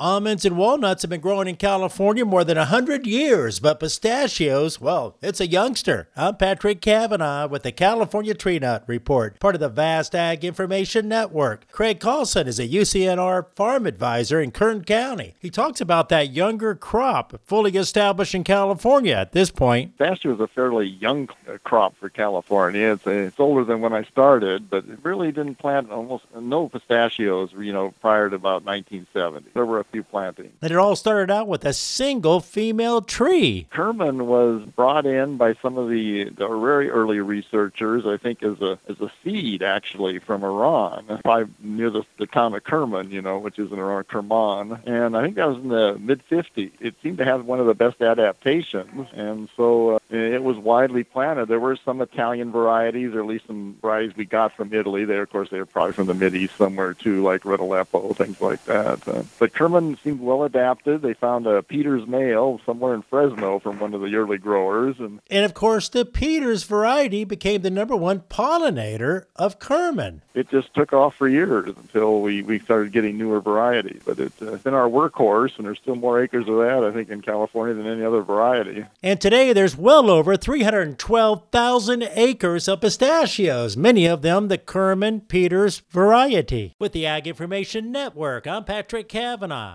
Almonds and walnuts have been growing in California more than 100 years, but pistachios, well, it's a youngster. I'm Patrick Cavanaugh with the California Tree Nut Report, part of the Vast Ag Information Network. Craig Kallsen is a UCNR farm advisor in Kern County. He talks about that younger crop fully established in California at this point. Pistachio is a fairly young crop for California. It's, it's older than when I started, but really didn't plant almost no pistachios, you know, prior to about 1970. There were a few plantings. And it all started out with a single female tree. Kerman was brought in by some of the, the very early researchers, I think, as a as a seed actually from Iran, probably near the, the town of Kerman, you know, which is in Iran, Kerman. And I think that was in the mid 50s. It seemed to have one of the best adaptations, and so uh, it was widely planted. There were some Italian varieties, or at least some varieties we got from Italy. They, of course, they were probably from the Mid East somewhere too, like Red Aleppo, things like that. Uh, but Kerman seemed well adapted. They found a Peters male somewhere in Fresno from one of the early growers, and and of course the Peters variety became the number one pollinator of Kerman. It just took off for years until we, we started getting newer varieties. But it's uh, been our workhorse, and there's still more acres of that, I think, in California than any other variety. And today there's well over 312,000 acres of pistachios, many of them the Kerman Peters variety. With the Ag Information Network, I'm Patrick Cavanaugh.